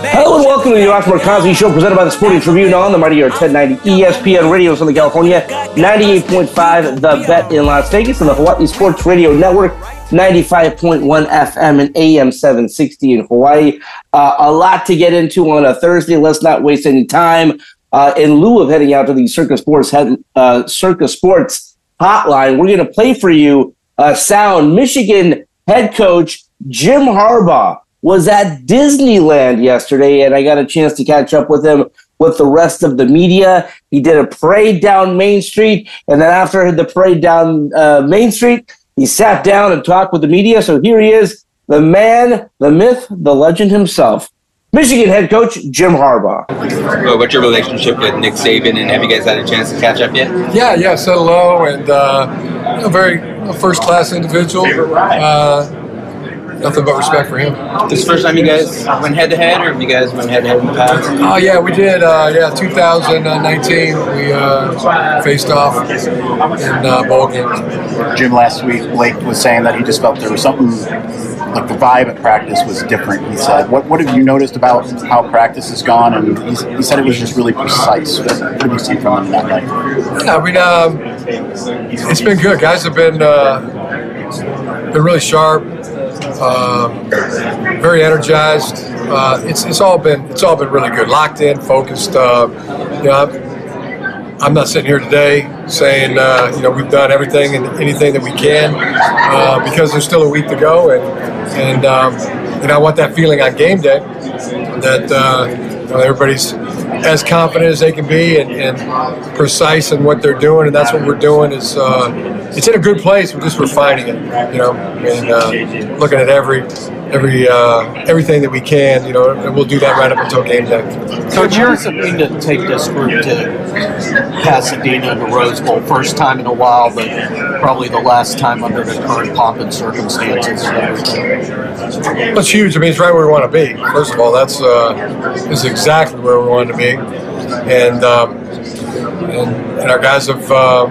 Hello and welcome to the Arash Markazi Show presented by the Sporting Tribune on the Mightier 1090 ESPN Radio Southern California, 98.5 The Bet in Las Vegas, and the Hawaii Sports Radio Network, 95.1 FM and AM 760 in Hawaii. Uh, a lot to get into on a Thursday. Let's not waste any time. Uh, in lieu of heading out to the Circus Sports head, uh, Circa Sports hotline, we're going to play for you uh, sound. Michigan head coach Jim Harbaugh was at Disneyland yesterday, and I got a chance to catch up with him with the rest of the media. He did a parade down Main Street, and then after the parade down uh, Main Street, he sat down and talked with the media. So here he is, the man, the myth, the legend himself. Michigan head coach Jim Harbaugh. Well, what's your relationship with Nick Saban, and have you guys had a chance to catch up yet? Yeah, yeah, said hello, and uh, a very first class individual. Uh, nothing but respect for him. This the first time you guys went head to head, or have you guys went head to head in the past? Oh yeah, we did. Uh, yeah, 2019 we uh, faced off in uh, bowl games. Jim last week, Blake was saying that he just felt there was something like the vibe at practice was different. He said, "What what have you noticed about how practice has gone?" And he, he said it was just really precise. What have you seen from him that night? Yeah, I mean, um, it's been good. Guys have been uh, been really sharp, um, very energized. Uh, it's it's all been it's all been really good. Locked in, focused. Uh, you know, I'm, not sitting here today saying uh, you know we've done everything and anything that we can uh, because there's still a week to go, and and um, know I want that feeling on game day that uh, you know, everybody's as confident as they can be and, and, precise in what they're doing, and that's what we're doing. Is uh, it's in a good place. We're just refining it, you know, and uh, looking at every every uh, everything that we can, you know, and we'll do that right up until game day. Coach, does it to take this group to Pasadena and the Rose Bowl? First time in a while, but probably the last time under the current pomp and circumstances. It's huge. I mean, it's right where we want to be. First of all, that's uh, is exactly where we want to be, and um, and, and our guys have uh,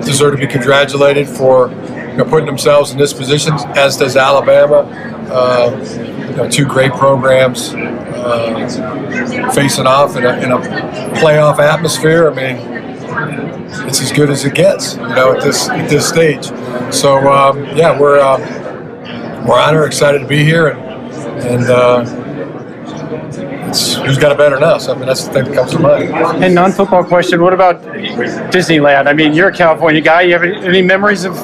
deserve to be congratulated for you know, putting themselves in this position, as does Alabama. Uh, you know, two great programs uh, facing off in a, in a playoff atmosphere. I mean, it's as good as it gets, you know, at this at this stage. So um, yeah, we're um, we're honored, excited to be here, and and uh, it's, who's got it better than us? I mean, that's the thing that comes to mind. And non-football question: What about Disneyland? I mean, you're a California guy. You have any, memories of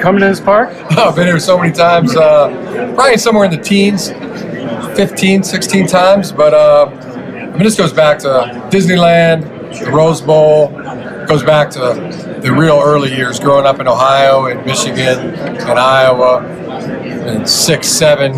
coming to this park? I've been here so many times. Uh, probably somewhere in the teens, 15, 16 times. But uh, I mean, this goes back to Disneyland, the Rose Bowl. Goes back to the real early years, growing up in Ohio and Michigan and Iowa, and six, seven,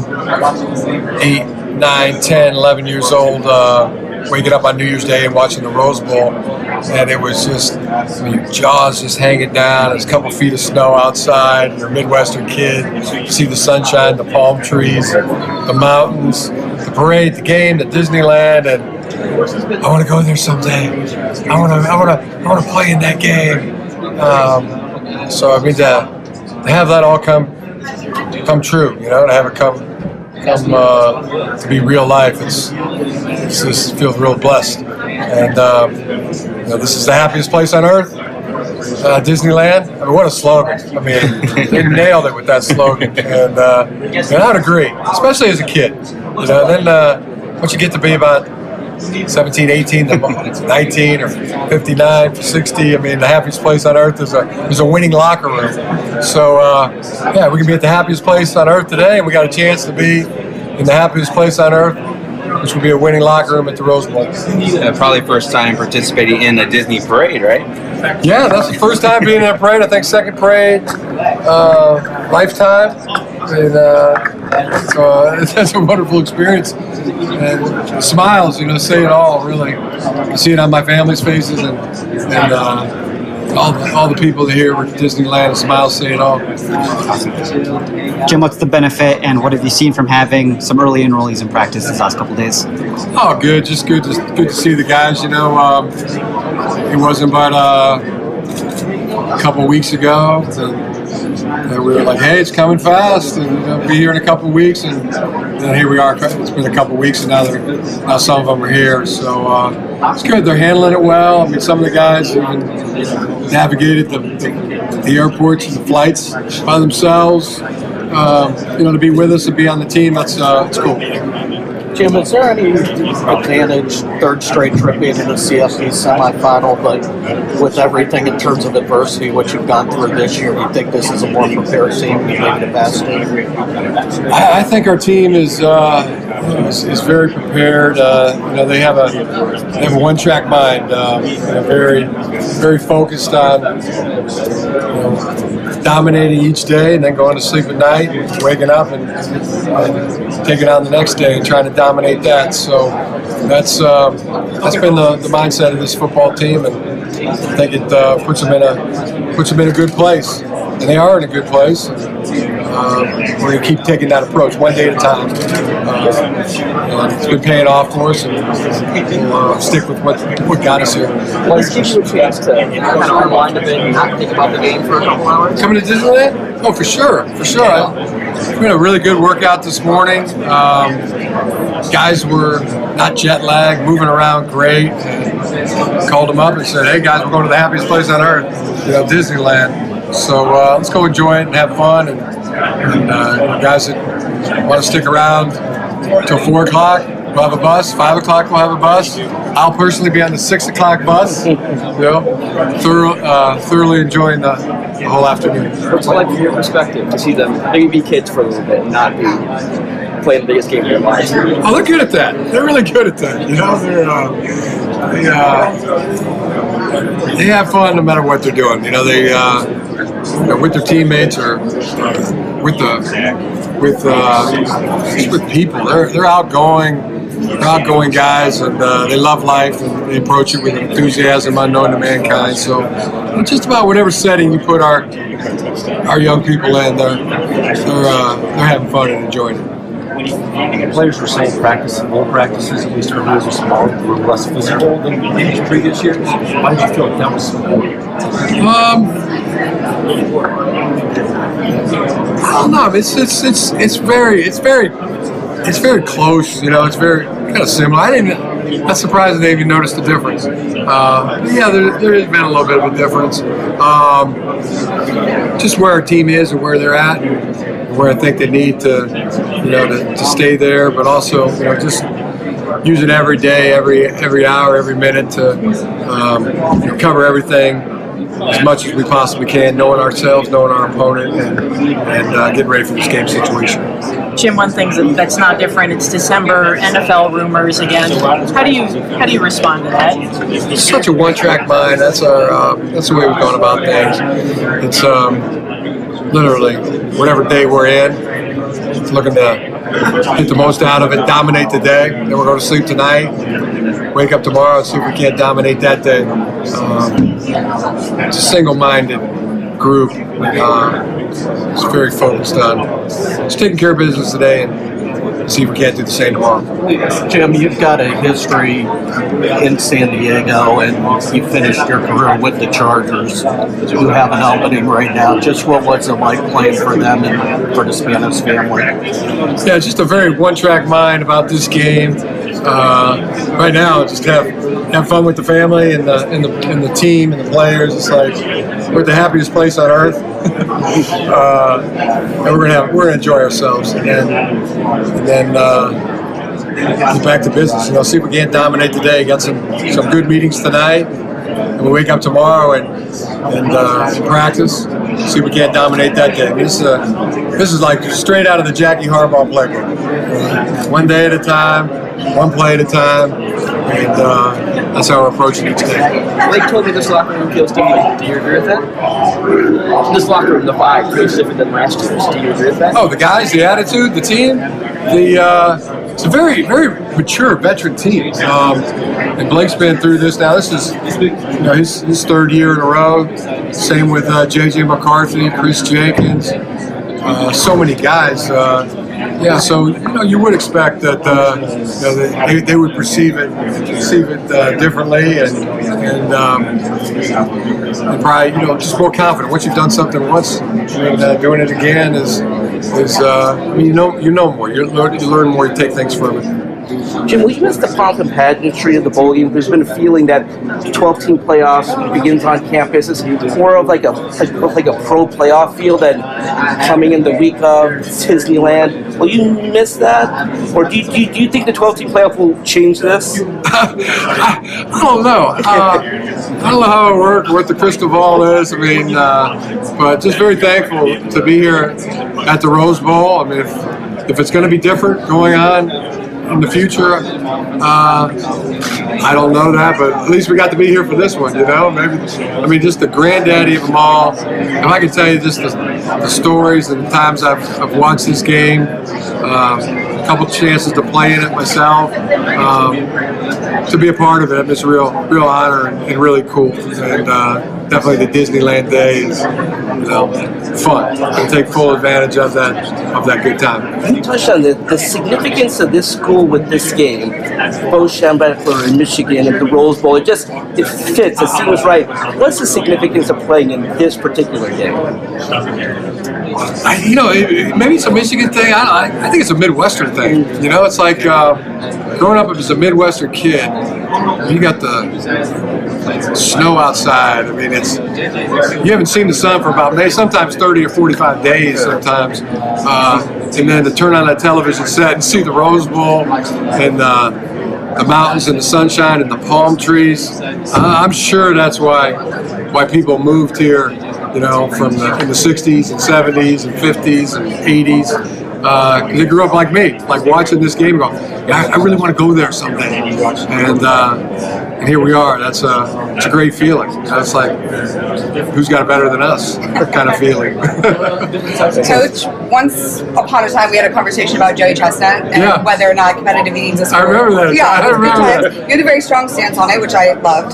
eight, nine, 10, 11 years old, uh, waking up on New Year's Day and watching the Rose Bowl. And it was just, I mean, jaws just hanging down. There's a couple feet of snow outside. You're a Midwestern kid. You see the sunshine, the palm trees, the mountains, the parade, the game, the Disneyland. And I want to go there someday. I want to, I want to, I want to play in that game. Um, so, I mean, to, to have that all come, come true, you know, to have it come come uh, to be real life. It's, it's just feels real blessed, and um, you know, this is the happiest place on earth. Uh, Disneyland. I mean, what a slogan! I mean, they nailed it with that slogan, and, uh, and I'd agree, especially as a kid. You know, then uh, once you get to be about 17, 18, to 19, or 59, 60. I mean, the happiest place on earth is a is a winning locker room. So uh, yeah, we can be at the happiest place on earth today, and we got a chance to be in the happiest place on earth which will be a winning locker room at the Rose Bowl. Uh, probably first time participating in a Disney parade, right? Yeah, that's the first time being in a parade. I think second parade, uh, lifetime, and uh, so uh, that's a wonderful experience. And smiles, you know, say it all. Really, I see it on my family's faces and and. Uh, all the, all the people here at Disneyland, smiles say it all. Jim, what's the benefit and what have you seen from having some early enrollees in practice these last couple days? Oh, good. Just good to good to see the guys. You know, um, it wasn't but uh, a couple weeks ago. And we were like, "Hey, it's coming fast, and it'll be here in a couple of weeks." And here we are. It's been a couple of weeks, and now now some of them are here. So uh, it's good. They're handling it well. I mean, some of the guys even navigated the, the, the airports and the flights by themselves. Um, you know, to be with us and be on the team, that's uh, it's cool. Jim, is there any advantage third straight trip being in the CFP semifinal, but with everything in terms of adversity, what you've gone through this year, do you think this is a more prepared team than maybe the past two? I, think our team is, uh, is, is very prepared. Uh, you know, they have a they have a one track mind. Um, very very focused on you know, dominating each day and then going to sleep at night, and waking up and, and taking on the next day and trying to dominate that. So that's um, that's been the, the mindset of this football team, and I think it uh, puts them in a puts them in a good place, and they are in a good place. Um, we're going to keep taking that approach one day at a time. Uh, it's been paying off for us, and we'll uh, stick with what, what got us here. Well, this gives you a chance to kind of unwind a bit and not think about the game for a couple hours. Coming to Disneyland? Oh, for sure, for sure. I, we had a really good workout this morning. Um, guys were not jet lagged, moving around great. Called them up and said, "Hey guys, we're going to the happiest place on earth, you know, Disneyland." So uh, let's go enjoy it and have fun. And, and uh, guys that want to stick around till four o'clock, we'll have a bus. Five o'clock, we'll have a bus. I'll personally be on the six o'clock bus. You know, thorough, uh, thoroughly enjoying the, the whole afternoon. What's it like from your perspective to see them maybe be kids for a little bit and not be playing the biggest game of their lives? Oh, they're good at that. They're really good at that. You know, they're uh, they, uh, they have fun no matter what they're doing. You know, they uh, you know, with their teammates or with the with uh, just with people. They're they're outgoing. They're outgoing guys, and uh, they love life, and they approach it with enthusiasm unknown to mankind. So, just about whatever setting you put our our young people in, they're they're uh, they're having fun and enjoying it. Players were saying practice and practices, at least for those are small, were less physical than maybe previous years. Why did you feel like that was so important? Um, I don't know. It's it's it's it's very it's very it's very close. You know, it's very kind of similar. I didn't. That's surprising they even noticed the difference. Uh, yeah, there, there has been a little bit of a difference. Um, just where our team is and where they're at, and where I think they need to, you know, to, to stay there, but also, you know, just use it every day, every every hour, every minute to um, you know, cover everything as much as we possibly can, knowing ourselves, knowing our opponent, and, and uh, getting ready for this game situation. Jim, one thing that's not different. It's December. NFL rumors again. How do you how do you respond to that? It's such a one-track mind. That's our uh, that's the way we've gone about things. It's um, literally whatever day we're in, looking to get the most out of it, dominate the day. Then we're going to sleep tonight, wake up tomorrow, and see if we can't dominate that day. Um, it's a single-minded group. Uh, it's very focused on just taking care of business today and see if we can't do the same tomorrow. Jim, you've got a history in San Diego, and you finished your career with the Chargers, who have an opening right now. Just what was it like playing for them and for the Spanos family? Yeah, just a very one-track mind about this game. Uh, right now, just have have fun with the family and the and the and the team and the players. It's like we're at the happiest place on earth, uh, and we're gonna have we're gonna enjoy ourselves. And then and then uh, get back to business. You know, see if we can't dominate today. Got some some good meetings tonight, and we wake up tomorrow and and uh, practice. See if we can't dominate that game. This is uh, this is like straight out of the Jackie Harbaugh playbook. One day at a time, one play at a time, and uh, that's how we're approaching each day. Blake told me this locker room feels different. Do you agree with that? This locker room, the vibe, feels different than last year's. Do you agree with that? Oh, the guys, the attitude, the team, the uh, it's a very, very mature veteran team. Um, and Blake's been through this now. This is you know his, his third year in a row. Same with uh, JJ McCarthy, Chris Jenkins, uh, so many guys. Uh, yeah, so you know you would expect that uh, you know they, they would perceive it perceive it uh, differently and and, um, and probably you know just more confident. Once you've done something once, and uh, doing it again is is uh, I mean you know you know more. You learn you learn more. You take things from it. Jim, will you miss the pomp and pageantry of the bowl game? There's been a feeling that 12-team playoffs begins on campus. It's more of like a like a pro playoff feel than coming in the week of Disneyland. Will you miss that, or do you, do you, do you think the 12-team playoff will change this? I don't know. Uh, I don't know how it worked, what the crystal ball is. I mean, uh, but just very thankful to be here at the Rose Bowl. I mean, if, if it's going to be different going on in the future, uh, I don't know that, but at least we got to be here for this one. You know, maybe I mean, just the granddaddy of them all. If I can tell you just the, the stories and the times I've, I've watched this game. Um, a couple chances to play in it myself. Um, to be a part of it, it's a real, real honor and, and really cool. And uh, definitely the Disneyland day is, you know, fun. And take full advantage of that, of that good time. Can you touched on the, the significance of this school with this game, Bo Schembechler and Michigan at the Rose Bowl. It just it fits. It seems right. What's the significance of playing in this particular game? I, you know, it, maybe it's a Michigan thing. I, I, I think it's a Midwestern thing. You know, it's like uh, growing up as a Midwestern kid. You got the snow outside. I mean, it's you haven't seen the sun for about maybe sometimes 30 or 45 days. Sometimes, uh, and then to turn on that television set and see the Rose Bowl and. Uh, the mountains and the sunshine and the palm trees. Uh, I'm sure that's why why people moved here you know, from the in the '60s and '70s and '50s and '80s. Uh, they grew up like me, like watching this game. Go, I, I really want to go there someday. And uh, and here we are. That's a it's a great feeling. That's like who's got it better than us? kind of feeling. Coach, once upon a time we had a conversation about Joey Chestnut and Yeah. whether or not competitive eating is a I sport. remember that. Yeah, I it was good remember. You had a very strong stance on it, which I loved.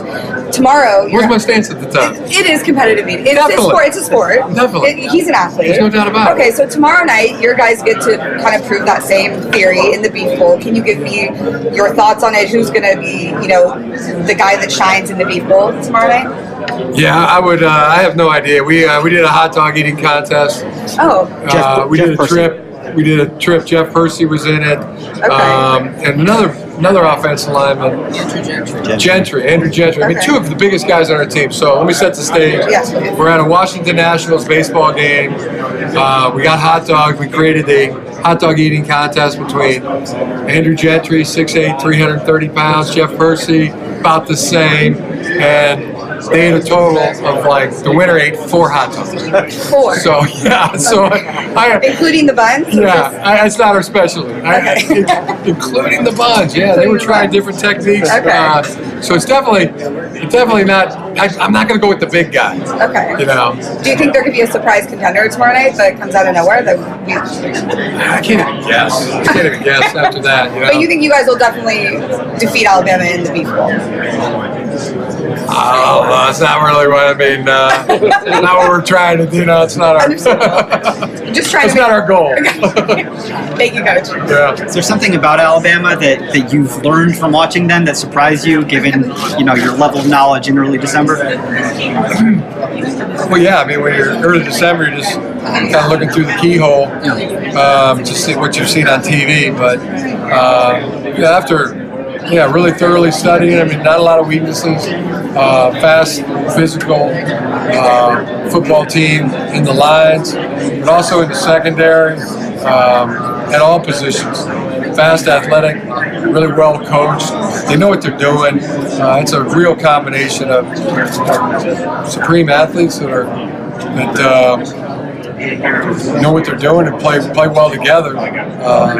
Tomorrow, Where's my stance at the time? it is competitive eating. It's a Definitely. sport. It's a sport. Definitely. It- he's an athlete. There's no doubt about it. Okay, so tomorrow night, your guys get to kind of prove that same theory in the beef bowl. Can you give me your thoughts on it? Who's going to be, you know, the guy that shines in the beef bowl tomorrow night? Yeah, I would. Uh, I have no idea. We uh, we did a hot dog eating contest. Oh, Uh, we Jeff did a Persi. trip. We did a trip. Jeff Persi was in it, um, and another another offensive lineman, Gentry, Andrew Gentry. I mean, two of the biggest guys on our team. So let me set the stage. Yes. We're at a Washington Nationals baseball game. Uh, we got hot dogs. We created a hot dog eating contest between Andrew Gentry, 6'8", 330 pounds, Jeff Persi, about the same, and they ate a total of like the winner ate four hot dogs. four. So yeah, so I, Including the buns? yeah, I, it's not our specialty. I, I- including the buns. Yeah, they were trying different techniques. Okay. Uh, so it's definitely, it's definitely not. I, I'm not going to go with the big guy. Okay. You know, Do you think there could be a surprise contender tomorrow night that comes out of nowhere? That we, I can't even guess. I can't even guess after that. You know, but you think you guys will definitely defeat Alabama in the beef bowl? Oh, well, that's not really what I mean. Uh, not what we're trying to do. No, it's not our. Just trying It's not our goal. Thank you, coach. Yeah. Is there something about Alabama that, that you've learned from watching them that surprised you, given you know your level of knowledge in early December? Well, yeah. I mean, when you're early December, you're just kind of looking through the keyhole um, to see what you've seen on TV. But uh, yeah, after yeah, really thoroughly studying. I mean, not a lot of weaknesses. Uh, fast, physical uh, football team in the lines, but also in the secondary um, at all positions. fast, athletic, really well coached. They know what they're doing. Uh, it's a real combination of supreme athletes that are that. Know what they're doing and play play well together. Uh,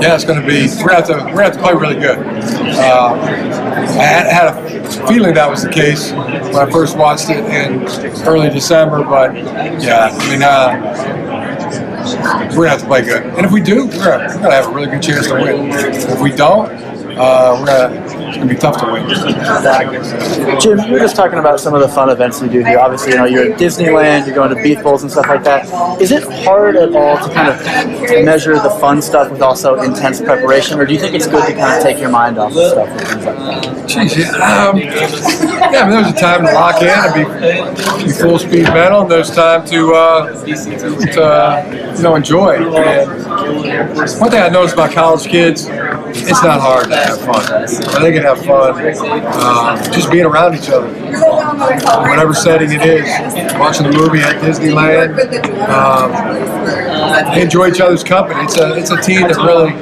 yeah, it's going to be. We're going to have to we're to have to play really good. Uh, I had, had, a feeling that was the case when I first watched it in early December, but yeah, I mean. Uh, we're gonna have to play good, and if we do, we're gonna, we're gonna have a really good chance to win. If we don't, uh, we're gonna it's gonna be tough to win. Jim, you were just talking about some of the fun events you do here. Obviously, you know you're at Disneyland, you're going to Beef Bowls and stuff like that. Is it hard at all to kind of measure the fun stuff with also intense preparation, or do you think it's good to kind of take your mind off of stuff and things like that? Yeah, um, yeah. I mean, there's a time to lock in and be, be full speed mental, and there's time to uh, to uh, you know enjoy. And one thing I noticed about college kids, it's not hard to have fun. They can have fun uh, just being around each other, whatever setting it is. Watching the movie at Disneyland, um, enjoy each other's company. It's a it's a team that really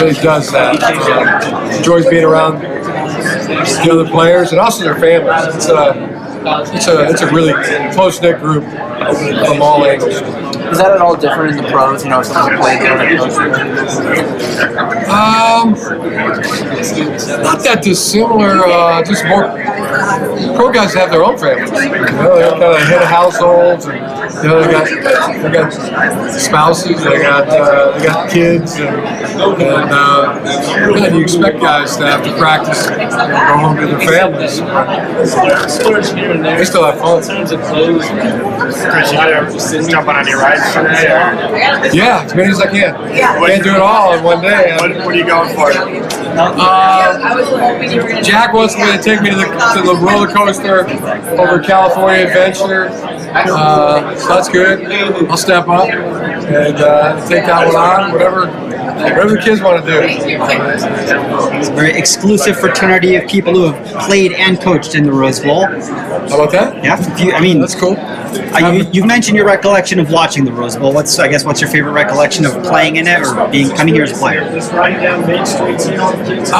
really does that. Uh, enjoys being around the other players and also their families. It's a it's a it's a really close knit group from all angles. Is that at all different in the pros? You know, someone playing Um, not that dissimilar. Uh, just more pro guys have their own families. You know, they kind of head of households, and you know they got they got spouses, they got uh, they got kids, and, and uh, you expect guys to have to practice, and go home to their families. They still have fun. Chris, you gotta jump on any rides today? Or? Yeah, as many as I can. Can't do it all in one day. What, what are you going for? Uh, Jack wants me to take me to the, to the roller coaster over California Adventure. Uh, so that's good. I'll step up and uh, take that one on. Whatever, whatever the kids want to do. It's a very exclusive fraternity of people who have played and coached in the Rose Bowl. How about that? Yeah, you, I mean that's cool. Uh, you, you've mentioned your recollection of watching the Rose Bowl. What's I guess what's your favorite recollection of playing in it or being coming here as a player? Uh,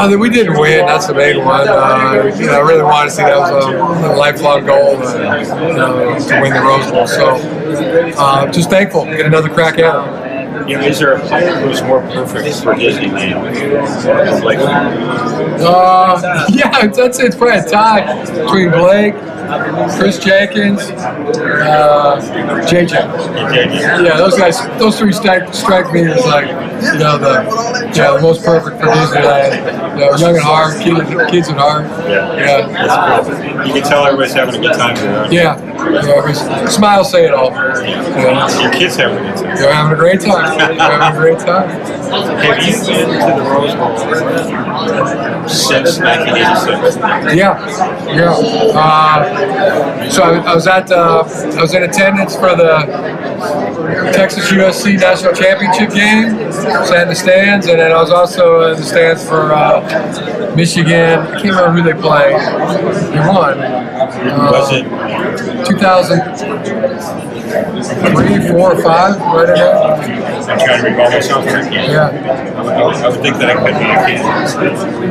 that we didn't win. That's the main one. Uh, you know, I really wanted to see that was a, a lifelong goal uh, you know, to win the Rose Bowl. So, uh, just thankful to get another crack at it. You know, is there a player who's more perfect for Disneyland? Like, Uh, yeah, that's it. It's probably a tie between Blake, Chris Jenkins, uh, JJ. Yeah, those guys, those three strike, strike me as like, you know, the yeah, the most perfect for Disneyland. You know, young at heart, kids, kids at heart. yeah, that's cool. You can tell everybody's having a good time there. Yeah, yeah. it was- Smile, say it all. Yeah. Your kids having a good time. They're having a great time. They're having a great time. Have you been to the Rose Bowl since 1986? Yeah, yeah. Uh, so I, I was at uh, I was in attendance for the Texas USC national championship game. I sat in the stands, and then I was also in the stands for uh, Michigan. I can't remember who they played. They won. Was it 2003, four, or five, right in there. I'm trying to recall myself. Yeah. I would, I would think that I could be a kid.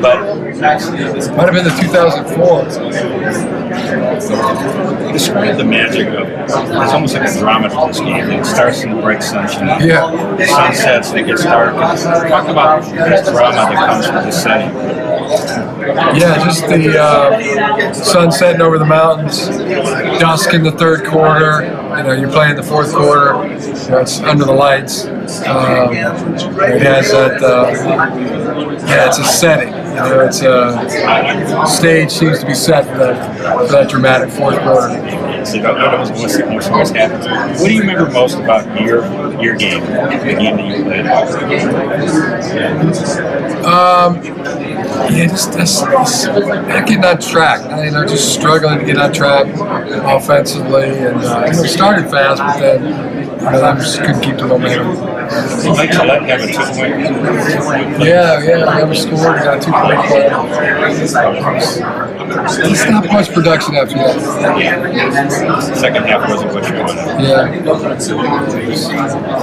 But Might have been the 2004. describe the magic of it's almost like a drama to this game. It starts in the bright sunshine. Yeah. The sun sets and it gets dark. Talk about this drama that comes with the setting. Yeah, just the uh, sun setting over the mountains, dusk in the third quarter. You know, you're playing the fourth quarter. You know, it's under the lights. Um, it has that. Uh, yeah, it's a setting. You know, it's a stage seems to be set for that, for that dramatic fourth quarter. So that, that was what's, what's happened. What do you remember most about your your game, the game that you played? Um, yeah, just, just, just not getting on track. You know, just struggling to get on track offensively, and uh, you know, started fast, but then you know, I just couldn't keep the momentum. Mike Gillette have a two point. Yeah, yeah, never scored. Got a two point play. It's not much production after that. Second half wasn't what you wanted. Yeah.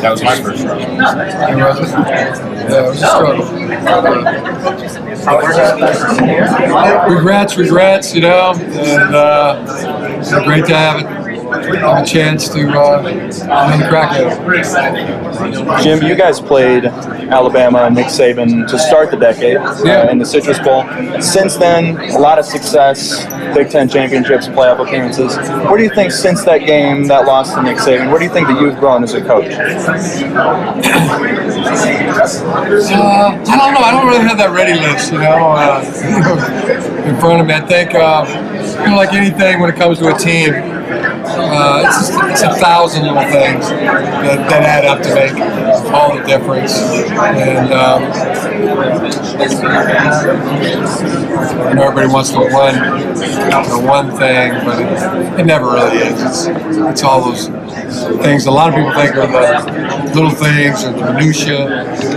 That was his first run. It. Yeah, it was a struggle. Regrets, regrets, you know, and uh, great to have it. Have a chance to uh, crack at it. Jim, you guys played Alabama and Nick Saban to start the decade uh, in the Citrus Bowl. Since then, a lot of success, Big Ten championships, playoff appearances. Where do you think, since that game, that loss to Nick Saban, where do you think the youth grown as a coach? Uh, I don't know. I don't really have that ready list, you know, uh, in front of me. I think, uh, you know, like anything when it comes to a team, uh, it's, it's a thousand little things that, that add up to make all the difference. And um, know everybody wants the one, the one thing, but it, it never really is. It's, it's all those things. A lot of people think are the little things or the minutia,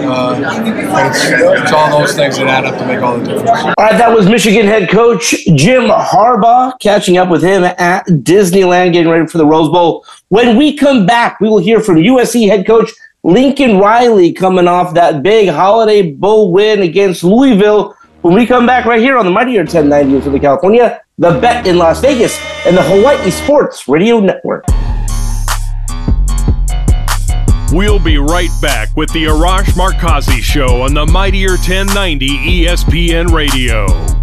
uh, it's, it's all those things that add up to make all the difference. All right, that was Michigan head coach Jim Harbaugh. Catching up with him at Disneyland, getting ready for the Rose Bowl. When we come back, we will hear from USC head coach Lincoln Riley coming off that big Holiday Bowl win against Louisville. When we come back right here on the Mightier 1090 for the California, the bet in Las Vegas, and the Hawaii Sports Radio Network. We'll be right back with the Arash Markazi Show on the Mightier 1090 ESPN Radio.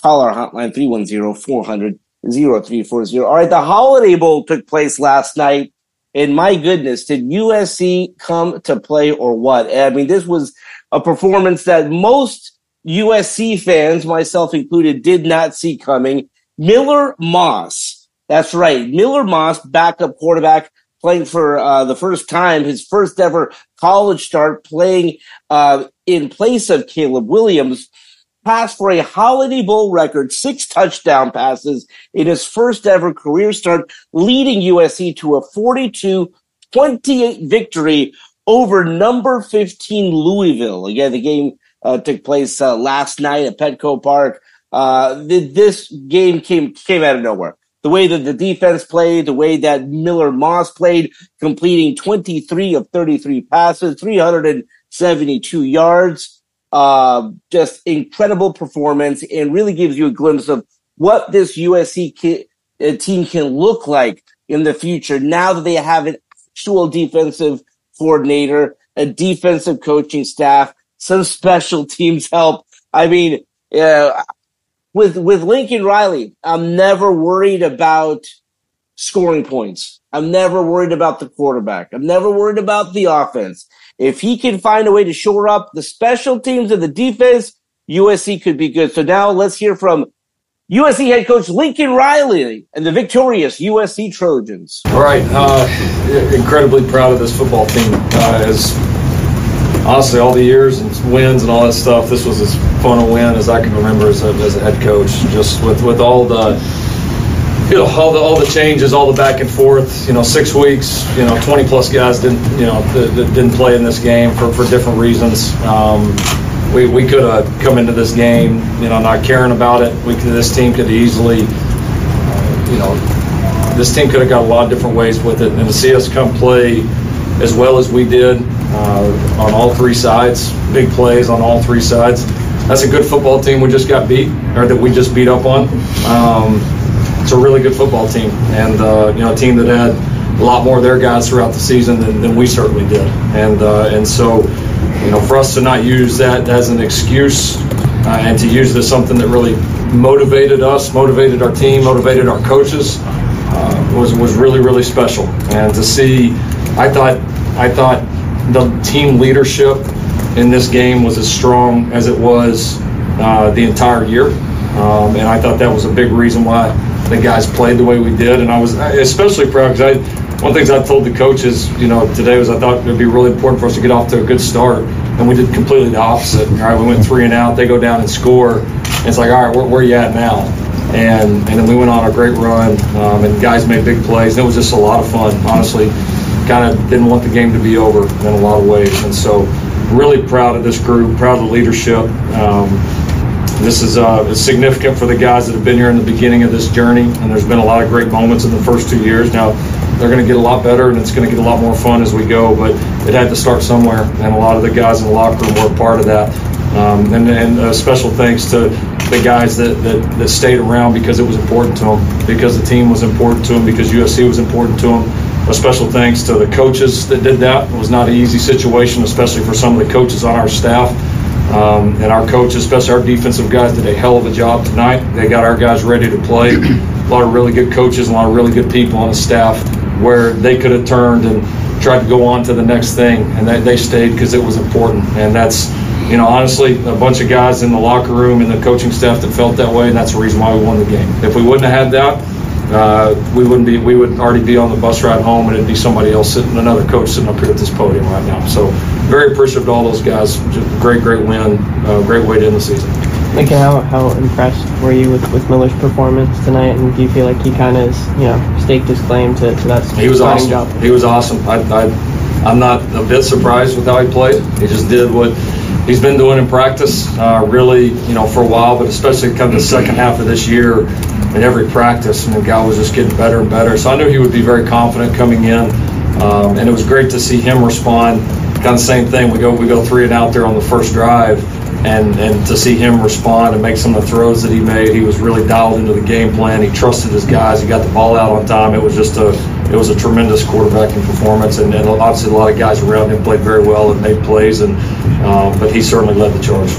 call our hotline 310-400-0340. All right, the Holiday Bowl took place last night. And my goodness, did USC come to play or what? I mean, this was a performance that most USC fans, myself included, did not see coming. Miller Moss, that's right, Miller Moss, backup quarterback, playing for uh, the first time, his first ever college start, playing uh, in place of Caleb Williams passed for a Holiday Bowl record, six touchdown passes in his first ever career start, leading USC to a 42 28 victory over number 15 Louisville. Again, the game uh, took place uh, last night at Petco Park. Uh, this game came came out of nowhere. The way that the defense played, the way that Miller Moss played, completing 23 of 33 passes, 372 yards uh, just incredible performance and really gives you a glimpse of what this USC ki- uh, team can look like in the future now that they have an actual defensive coordinator, a defensive coaching staff, some special teams help. I mean, uh, with with Lincoln Riley, I'm never worried about scoring points. I'm never worried about the quarterback. I'm never worried about the offense. If he can find a way to shore up the special teams and the defense, USC could be good. So now let's hear from USC head coach Lincoln Riley and the victorious USC Trojans. All right, uh, incredibly proud of this football team. Uh, as honestly, all the years and wins and all that stuff, this was as fun a win as I can remember as a, as a head coach. Just with with all the you know, all the all the changes, all the back and forth. You know, six weeks. You know, 20 plus guys didn't you know that didn't play in this game for, for different reasons. Um, we, we could have come into this game, you know, not caring about it. We could, this team could easily, uh, you know, this team could have got a lot of different ways with it. And to see us come play as well as we did uh, on all three sides, big plays on all three sides. That's a good football team we just got beat, or that we just beat up on. Um, it's a really good football team, and uh, you know, a team that had a lot more of their guys throughout the season than, than we certainly did. And uh, and so, you know, for us to not use that as an excuse uh, and to use as something that really motivated us, motivated our team, motivated our coaches, uh, was was really really special. And to see, I thought I thought the team leadership in this game was as strong as it was uh, the entire year. Um, and I thought that was a big reason why the guys played the way we did. And I was especially proud because I, one of the things I told the coaches, you know, today was I thought it would be really important for us to get off to a good start. And we did completely the opposite. All right, we went three and out. They go down and score. And it's like, all right, where, where are you at now? And and then we went on a great run, um, and guys made big plays. And it was just a lot of fun, honestly. Kind of didn't want the game to be over in a lot of ways. And so really proud of this group, proud of the leadership. Um, this is uh, significant for the guys that have been here in the beginning of this journey, and there's been a lot of great moments in the first two years. Now, they're going to get a lot better, and it's going to get a lot more fun as we go, but it had to start somewhere, and a lot of the guys in the locker room were part of that. Um, and, and special thanks to the guys that, that, that stayed around because it was important to them, because the team was important to them, because USC was important to them a special thanks to the coaches that did that. It was not an easy situation, especially for some of the coaches on our staff. Um, and our coaches, especially our defensive guys, did a hell of a job tonight. They got our guys ready to play. a lot of really good coaches, a lot of really good people on the staff where they could have turned and tried to go on to the next thing. And they, they stayed because it was important. And that's, you know, honestly, a bunch of guys in the locker room and the coaching staff that felt that way. And that's the reason why we won the game. If we wouldn't have had that, uh, we wouldn't be we would already be on the bus ride home and it'd be somebody else sitting another coach sitting up here at this podium right now so very appreciative to all those guys. Just great great win uh, great way to end the season. Lincoln, how, how impressed were you with, with Miller's performance tonight, and do you feel like he kind of, you know, staked his claim to, to that he was awesome. job? he was awesome. I, I I'm not a bit surprised with how he played. He just did what he's been doing in practice uh, really you know for a while but especially come the second half of this year in every practice and the guy was just getting better and better. So I knew he would be very confident coming in um, and it was great to see him respond. Kind of same thing. We go we go three and out there on the first drive and and to see him respond and make some of the throws that he made he was really dialed into the game plan. He trusted his guys. He got the ball out on time. It was just a it was a tremendous quarterbacking performance and, and obviously a lot of guys around him played very well and made plays and um, but he certainly led the charge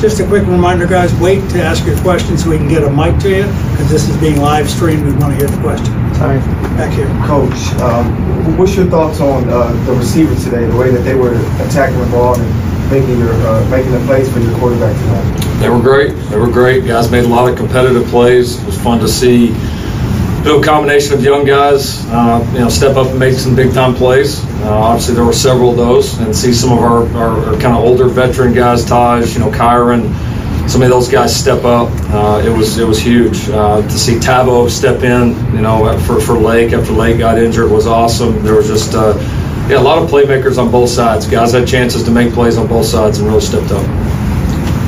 Just a quick reminder, guys, wait to ask your question so we can get a mic to you, because this is being live streamed. We want to hear the question. Sorry. Back here. Coach, um, what's your thoughts on uh, the receivers today, the way that they were attacking the ball and making your uh, making the plays for your quarterback tonight? They were great. They were great. Guys made a lot of competitive plays. It was fun to see. Do a combination of young guys, uh, you know, step up and make some big time plays. Uh, obviously, there were several of those, and see some of our, our, our kind of older veteran guys, Tahj, you know, Kyron, some of those guys step up. Uh, it was it was huge uh, to see Tabo step in. You know, for for Lake after Lake got injured was awesome. There was just uh, yeah a lot of playmakers on both sides. Guys had chances to make plays on both sides and really stepped up.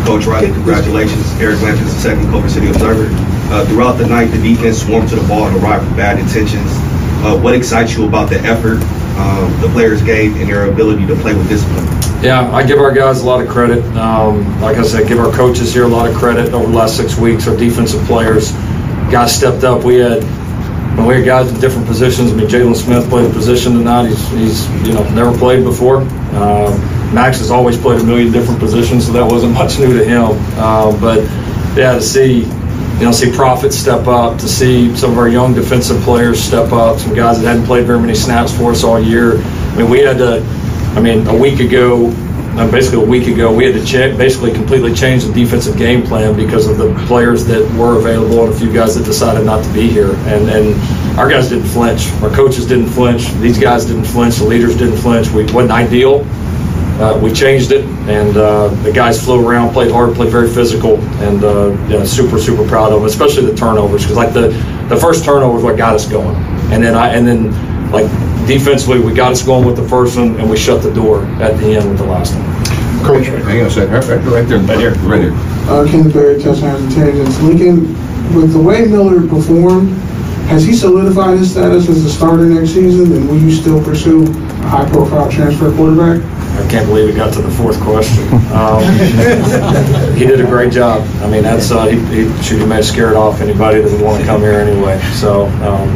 Coach Riley, congratulations. Eric Lantis, the second Culver City Observer. Uh, throughout the night, the defense swarmed to the ball and arrived with bad intentions. Uh, what excites you about the effort um, the players gave and their ability to play with discipline? Yeah, I give our guys a lot of credit. Um, like I said, give our coaches here a lot of credit over the last six weeks. Our defensive players, guys stepped up. We had we had guys in different positions. I mean, Jaylin Smith played a position tonight. He's, he's you know never played before. Uh, Max has always played a million different positions, so that wasn't much new to him. Uh, but yeah, to see you know, see Prophet step up, to see some of our young defensive players step up, some guys that hadn't played very many snaps for us all year. I mean, we had to, I mean, a week ago, uh, basically a week ago, we had to basically completely change the defensive game plan because of the players that were available and a few guys that decided not to be here. And and our guys didn't flinch. Our coaches didn't flinch. These guys didn't flinch. The leaders didn't flinch. We wasn't ideal. Uh, we changed it, and uh, the guys flew around, played hard, played very physical, and uh, yeah, super, super proud of them, especially the turnovers. Because like the the first turnover was what got us going, and then I and then like defensively we got us going with the first one, and we shut the door at the end with the last one. Coach, hang on a second, right, right, right there, right here, right here. Uh, Kenneth Berry, touchdowns and tangents. Lincoln, with the way Miller performed, has he solidified his status as a starter next season? And will you still pursue a high-profile transfer quarterback? I can't believe it got to the fourth question. Um, he did a great job. I mean, that's uh, he, he should have scared off anybody that would want to come here anyway. So um,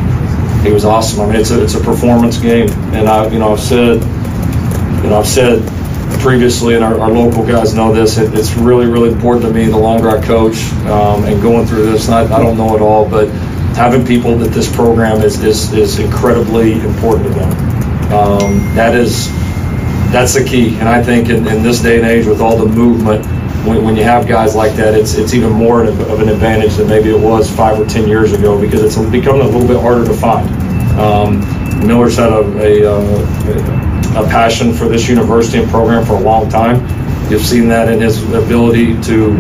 he was awesome. I mean, it's a it's a performance game, and I you know I've said you know I've said previously, and our, our local guys know this. It, it's really really important to me. The longer I coach um, and going through this, and I, I don't know it all, but having people that this program is is, is incredibly important to them. Um, that is that's the key. And I think in, in this day and age, with all the movement, when, when, you have guys like that, it's it's even more of an advantage than maybe it was five or ten years ago because it's becoming a little bit harder to find. Um, Miller's had a, a, uh, a, passion for this university and program for a long time. You've seen that in his ability to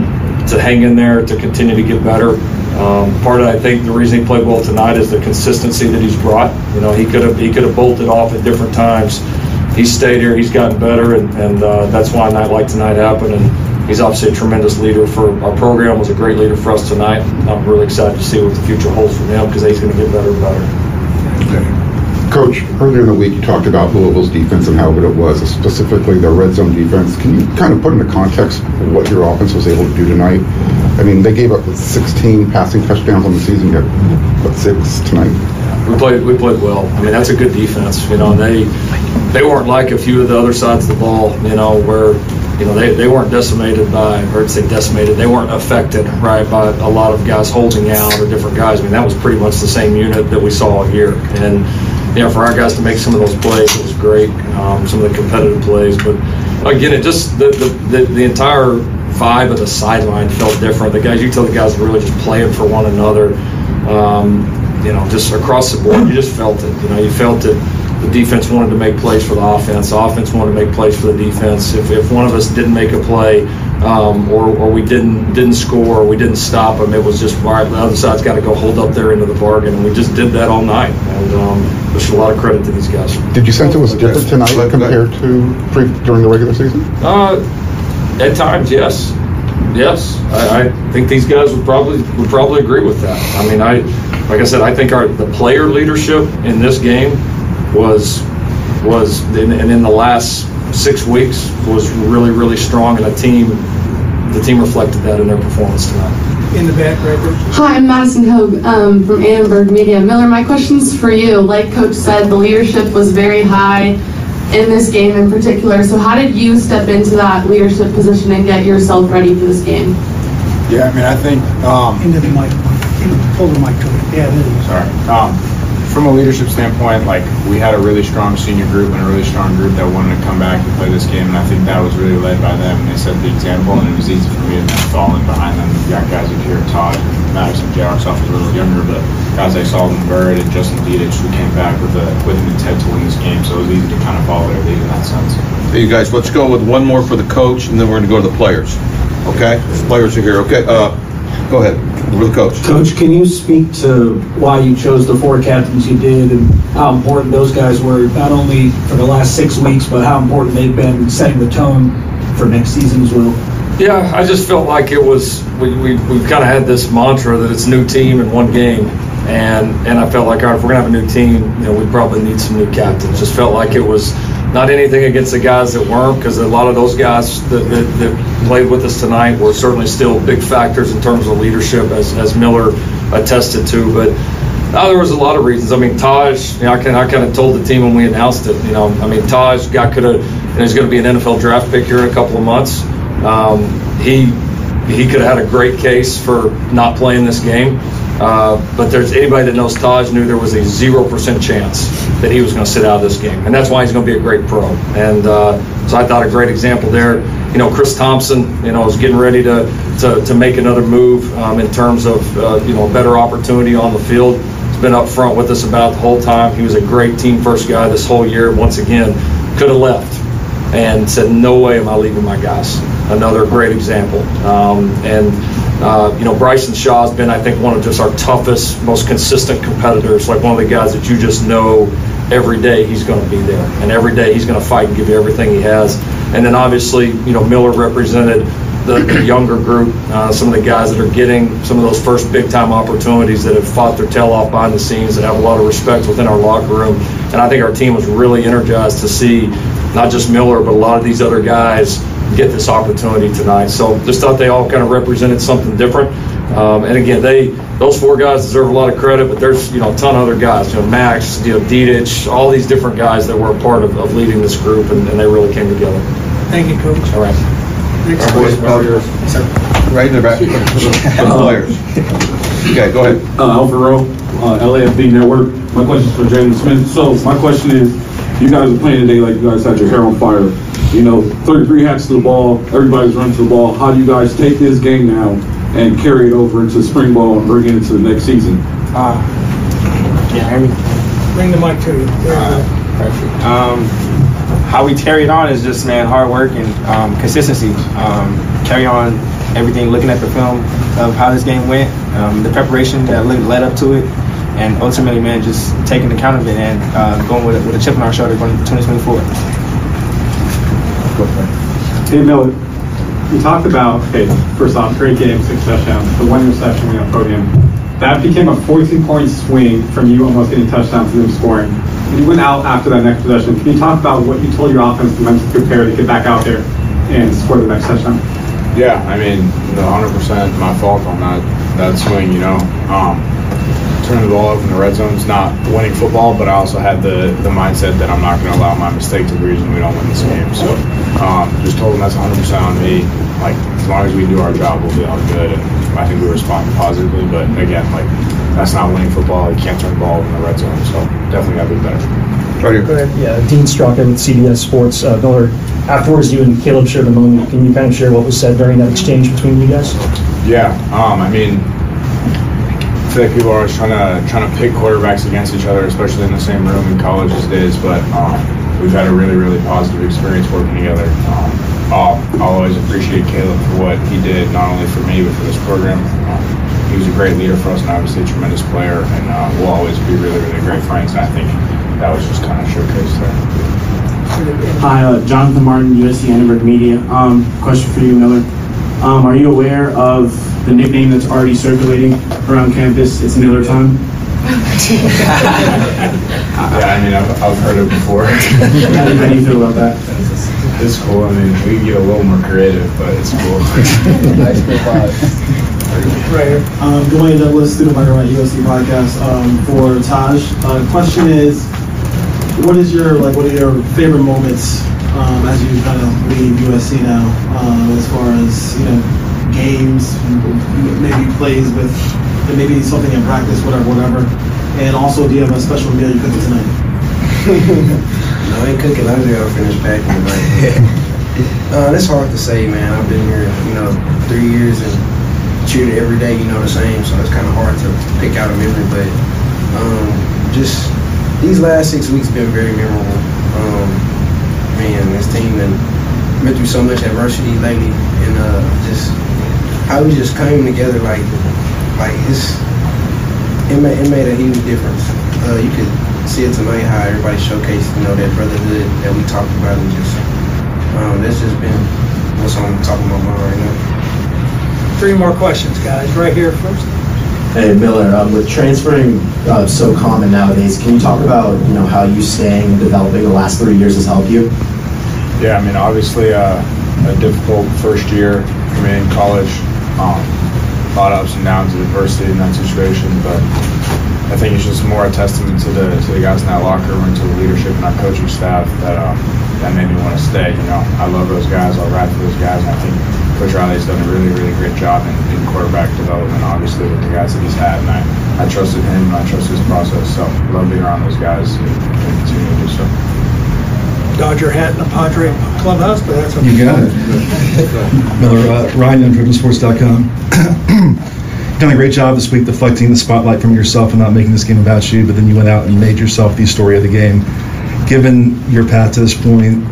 to hang in there, to continue to get better. Um, part of I think the reason he played well tonight is the consistency that he's brought. You know, he could have he could have bolted off at different times he's stayed here. He's gotten better, and, and uh, that's why a night like tonight happened. And he's obviously a tremendous leader for our program. Was a great leader for us tonight. I'm really excited to see what the future holds for him because he's going to get better and better. Coach, earlier in the week you talked about Louisville's defense and how good it was, specifically their red zone defense. Can you kind of put into context what your offense was able to do tonight? I mean, they gave up 16 passing touchdowns on the season. Had, what, six tonight? We played. We played well. I mean, that's a good defense. You know, they they weren't like a few of the other sides of the ball. You know, where you know they, they weren't decimated by or to say decimated. They weren't affected right by a lot of guys holding out or different guys. I mean, that was pretty much the same unit that we saw here. And you know, for our guys to make some of those plays, it was great. Um, some of the competitive plays, but again, it just the the, the, the entire vibe of the sideline felt different. The guys, you tell the guys really just playing for one another. Um, you know, just across the board, you just felt it. You know, you felt it. The defense wanted to make plays for the offense. The offense wanted to make plays for the defense. If, if one of us didn't make a play, um, or, or we didn't didn't score, or we didn't stop them, it was just all right. The other side's got to go hold up there into the bargain, and we just did that all night. And um, there's a lot of credit to these guys. Did you sense it was different tonight compared to pre- during the regular season? Uh, at times, yes. Yes, I, I, think these guys would probably would probably agree with that. I mean, I like I said, I think our the player leadership in this game was was and in the last six weeks was really really strong, and the team the team reflected that in their performance tonight. In the back, right there. Hi, I'm Madison Hogue um, from Annenberg Media. Miller, my question's for you. Like Coach said, the leadership was very high in this game in particular. So, how did you step into that leadership position and get yourself ready for this game? Yeah, I mean, I think. Um, Into the mic. Hold the mic to it. Yeah, it is. Sorry. Um, from a leadership standpoint, like we had a really strong senior group and a really strong group that wanted to come back and play this game, and I think that was really led by them. And they set the example, and it was easy for me to fall in behind them. We got guys like here, Todd, Madison, J.R. Soft was a little younger, but guys like Solomon Byrd and Justin Dedich who came back with a with an intent to win this game, so it was easy to kind of follow their lead in that sense. Hey, you guys, let's go with one more for the coach, and then we're going to go to the players. Okay, players are here. Okay, uh, go ahead with coach. Coach, can you speak to why you chose the four captains you did and how important those guys were, not only for the last six weeks, but how important they've been setting the tone for next season as well? Yeah, I just felt like it was, we, we, we've kind of had this mantra that it's new team in one game. And, and I felt like, all right, if we're to have a new team, you know, we probably need some new captains. Just felt like it was not anything against the guys that weren't, because a lot of those guys that, that, that, played with us tonight were certainly still big factors in terms of leadership, as, as Miller attested to. But uh, there was a lot of reasons. I mean, Tahj, you know, I kind, I kind of told the team when we announced it, you know, I mean, Tahj guy could have, and he's going to be an NFL draft pick here in a couple of months. Um, he he could have had a great case for not playing this game. Uh, but there's anybody that knows Tahj knew there was a zero percent chance that he was going to sit out of this game, and that's why he's going to be a great pro. And uh, so I thought a great example there. You know, Chris Thompson, you know, is getting ready to to, to make another move um, in terms of uh, you know a better opportunity on the field. He's been up front with us about the whole time. He was a great team first guy this whole year. Once again, could have left and said, "No way am I leaving my guys." Another great example. Um, and Uh, you know, Bryson Shaw's been, I think, one of just our toughest, most consistent competitors. Like one of the guys that you just know every day he's going to be there, and every day he's going to fight and give you everything he has. And then obviously, you know, Miller represented the, the younger group, uh, some of the guys that are getting some of those first big time opportunities that have fought their tail off behind the scenes, that have a lot of respect within our locker room. And I think our team was really energized to see not just Miller, but a lot of these other guys get this opportunity tonight. So just thought they all kind of represented something different. Um, and again, they those four guys deserve a lot of credit, but there's you know a ton of other guys, you know Max, you know Dedich, all these different guys that were a part of, of leading this group, and, and they really came together. Thank you, Coach. All right. Next Our boys, question. Right in the back. The players. Okay, go ahead. Uh, Alfred Rowe, uh, LAFB Network. My question is for James Smith. So my question is, you guys are playing today like you guys had your hair on fire. You know, 33 hats to the ball, everybody's running to the ball. How do you guys take this game now and carry it over into spring ball and bring it into the next season? Uh, yeah, hear me. Bring the mic to you. There you go. Perfect. Um, how we carry it on is just man hard work and um, consistency. Um, carry on everything, looking at the film of how this game went, um, the preparation that led led up to it, and ultimately, man, just taking account of it and uh, going with a, with a chip on our shoulder going into 2024. Hey Miller, you talked about, hey, first off, great game, six touchdowns, the one interception we on podium. That became a 14 point swing from you almost getting touchdowns to them scoring. And you went out after that next possession. Can you talk about what you told your offense to mentally prepare to get back out there and score the next touchdown? Yeah, I mean, the 100% my fault on that that swing. You know, um, turning the ball over in the red zone is not winning football, but I also had the the mindset that I'm not going to allow my mistake to be the reason we don't win this game. So, um, just told them that's 100% on me. Like, as long as we do our job, we'll be all good. And I think we responded positively. But again, like, that's not winning football. You can't turn the ball over in the red zone. So, definitely got to be better. Right Go ahead. Yeah, Dean Straka with CBS Sports. Uh, Miller, afterwards, you and Caleb shared a moment. Can you kind of share what was said during that exchange between you guys? Yeah, um, I mean, I feel like people are always trying to trying to pit quarterbacks against each other, especially in the same room in college these days. But um, we've had a really, really positive experience working together. Um, I'll, I'll always appreciate Caleb for what he did, not only for me but for this program. Um, he was a great leader for us and obviously a tremendous player, and uh, we'll always be really, really great friends. And I think that was just kind of showcased there. Hi, uh, Jonathan Martin, USC Annenberg Media. Um, question for you, Miller. Um, are you aware of the nickname that's already circulating around campus? It's Miller time. Yeah, I mean, I've, I've heard it before. How do you feel about that? It's cool. I mean, we can get a little more creative, but it's cool. Nice Right here. Um, Dwayne Douglas, student writer at USC Podcast. Um, for Tahj, uh, question is, what is your like? What are your favorite moments um, as you kind of leave USC now, um, as far as you know, games, maybe plays with, and maybe something in practice, whatever, whatever. And also, do you have a special meal you're cooking tonight? No, I ain't cooking. I'm just gotta finish packing tonight. uh, that's hard to say, man. I've been here, you know, three years and treated every day, you know, the same. So it's kind of hard to pick out a memory. But um, just these last six weeks have been very memorable. Um, man, this team and been through so much adversity lately, and uh, just how we just came together like, like it's it made, it made a huge difference. Uh, you could see it tonight how everybody showcased, you know, that brotherhood that we talked about, and just um, that's just been what's on top of my mind right now. Three more questions, guys. Right here first. Hey Miller, um, with transferring uh, so common nowadays, can you talk about you know how you staying and developing the last three years has helped you? Yeah, I mean, obviously uh, a difficult first year for me in college. Um, a lot of ups and downs of adversity in that situation, but I think it's just more a testament to the to the guys in that locker room and to the leadership and our coaching staff that um, that made me want to stay. You know, I love those guys. I'll ride for those guys, and I think Coach Riley's done a really, really great job in, in quarterback development, obviously with the guys that he's had, and I, I trusted him and I trust his process. So love being around those guys and, and continue to do so. Dodger hat in a Padre clubhouse, but that's okay. You got it. Miller, uh, Ryan, DrivenSports.com. Done a great job this week deflecting the spotlight from yourself and not making this game about you, but then you went out and made yourself the story of the game. Given your path to this point,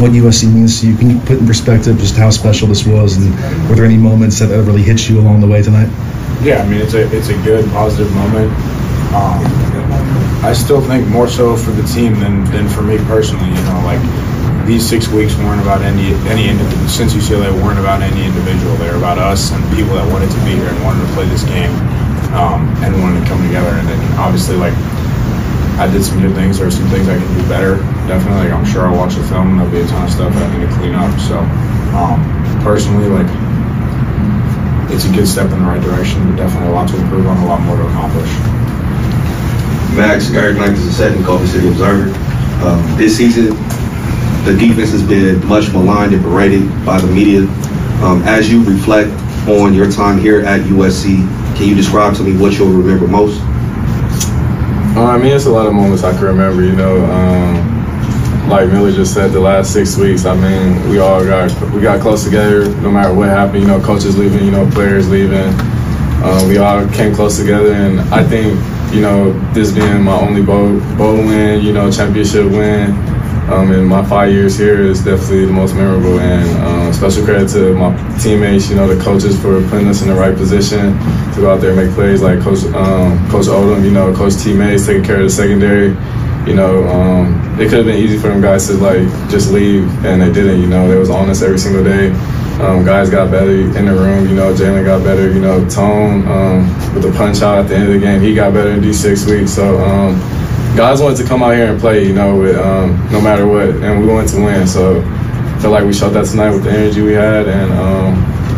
what USC means to you. Can you put in perspective just how special this was, and were there any moments that ever really hit you along the way tonight? Yeah, I mean it's a it's a good positive moment. Um, I still think more so for the team than, than for me personally. You know, like these six weeks weren't about any any. Since UCLA weren't about any individual. They're about us and people that wanted to be here and wanted to play this game um, and wanted to come together. And then obviously, like I did some good things. There are some things I can do better. Definitely, like, I'm sure I'll watch the film and there'll be a ton of stuff I need to clean up. So um, personally, like it's a good step in the right direction, but definitely a lot to improve on, a lot more to accomplish. Max, Knight is the second Culver City Observer. Um, this season, the defense has been much maligned and berated by the media. Um, as you reflect on your time here at USC, can you describe to me what you'll remember most? Uh, I mean, it's a lot of moments I can remember. You know, um, like Miller just said, the last six weeks. I mean, we all got we got close together. No matter what happened, you know, coaches leaving, you know, players leaving. Uh, we all came close together, and I think you know this being my only bowl, bowl win, you know, championship win. Um, in my five years here is definitely the most memorable, and um, special credit to my teammates, you know, the coaches for putting us in the right position to go out there and make plays. Like Coach um, Coach Odom, you know, Coach teammates taking care of the secondary. You know, um, it could have been easy for them guys to like just leave, and they didn't. You know, they was on us every single day. Um, guys got better in the room. You know, Jalen got better. You know, Tone um, with the punch out at the end of the game, he got better in these six weeks. So um, guys wanted to come out here and play. You know, with, um, no matter what, and we wanted to win. So I feel like we showed that tonight with the energy we had, and um,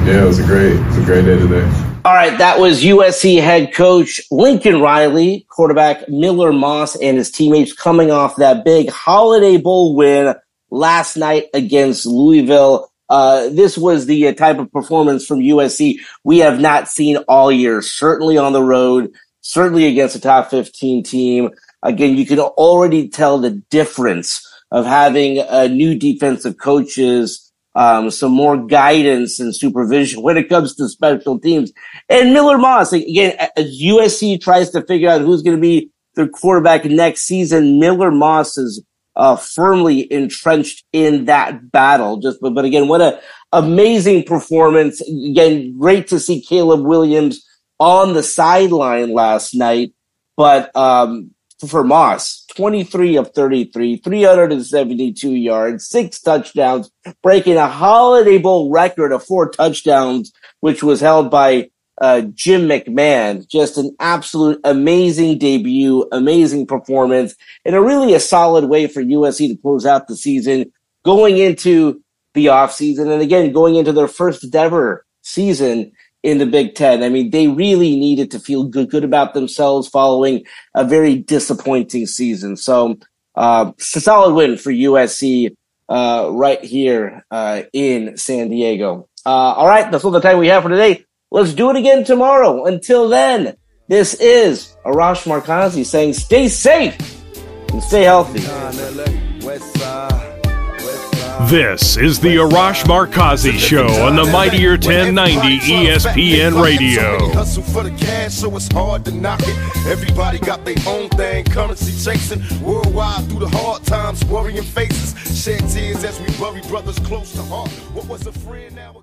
yeah, it was a great, it was a great day today. All right, that was USC head coach Lincoln Riley, quarterback Miller Moss, and his teammates coming off that big Holiday Bowl win last night against Louisville. Uh, this was the uh, type of performance from USC we have not seen all year, certainly on the road, certainly against a top 15 team. Again, you can already tell the difference of having a new defensive coaches, um, some more guidance and supervision when it comes to special teams. And Miller Moss, again, as USC tries to figure out who's going to be their quarterback next season, Miller Moss is uh, firmly entrenched in that battle. Just, but, but again, what a amazing performance. Again, great to see Caleb Williams on the sideline last night. But, um, for Moss, 23 of 33, 372 yards, six touchdowns, breaking a Holiday Bowl record of four touchdowns, which was held by uh, Jim McMahon. Just an absolute amazing debut, amazing performance, and a really a solid way for USC to close out the season, going into the offseason, and again, going into their first ever season in the Big Ten. I mean, they really needed to feel good, good about themselves following a very disappointing season. So, uh, it's a solid win for USC, uh, right here, uh, in San Diego. Uh, all right. That's all the time we have for today. Let's do it again tomorrow. Until then, this is Arash Markazi saying stay safe and stay healthy. This is the Arash Markazi Show on the Mightier 1090 ESPN Radio. Hustle for the cash, so it's hard to knock it. Everybody got their own thing, currency chasing. Worldwide through the hard times, worrying faces. Shed tears as we bury brothers close to heart. What was a friend now?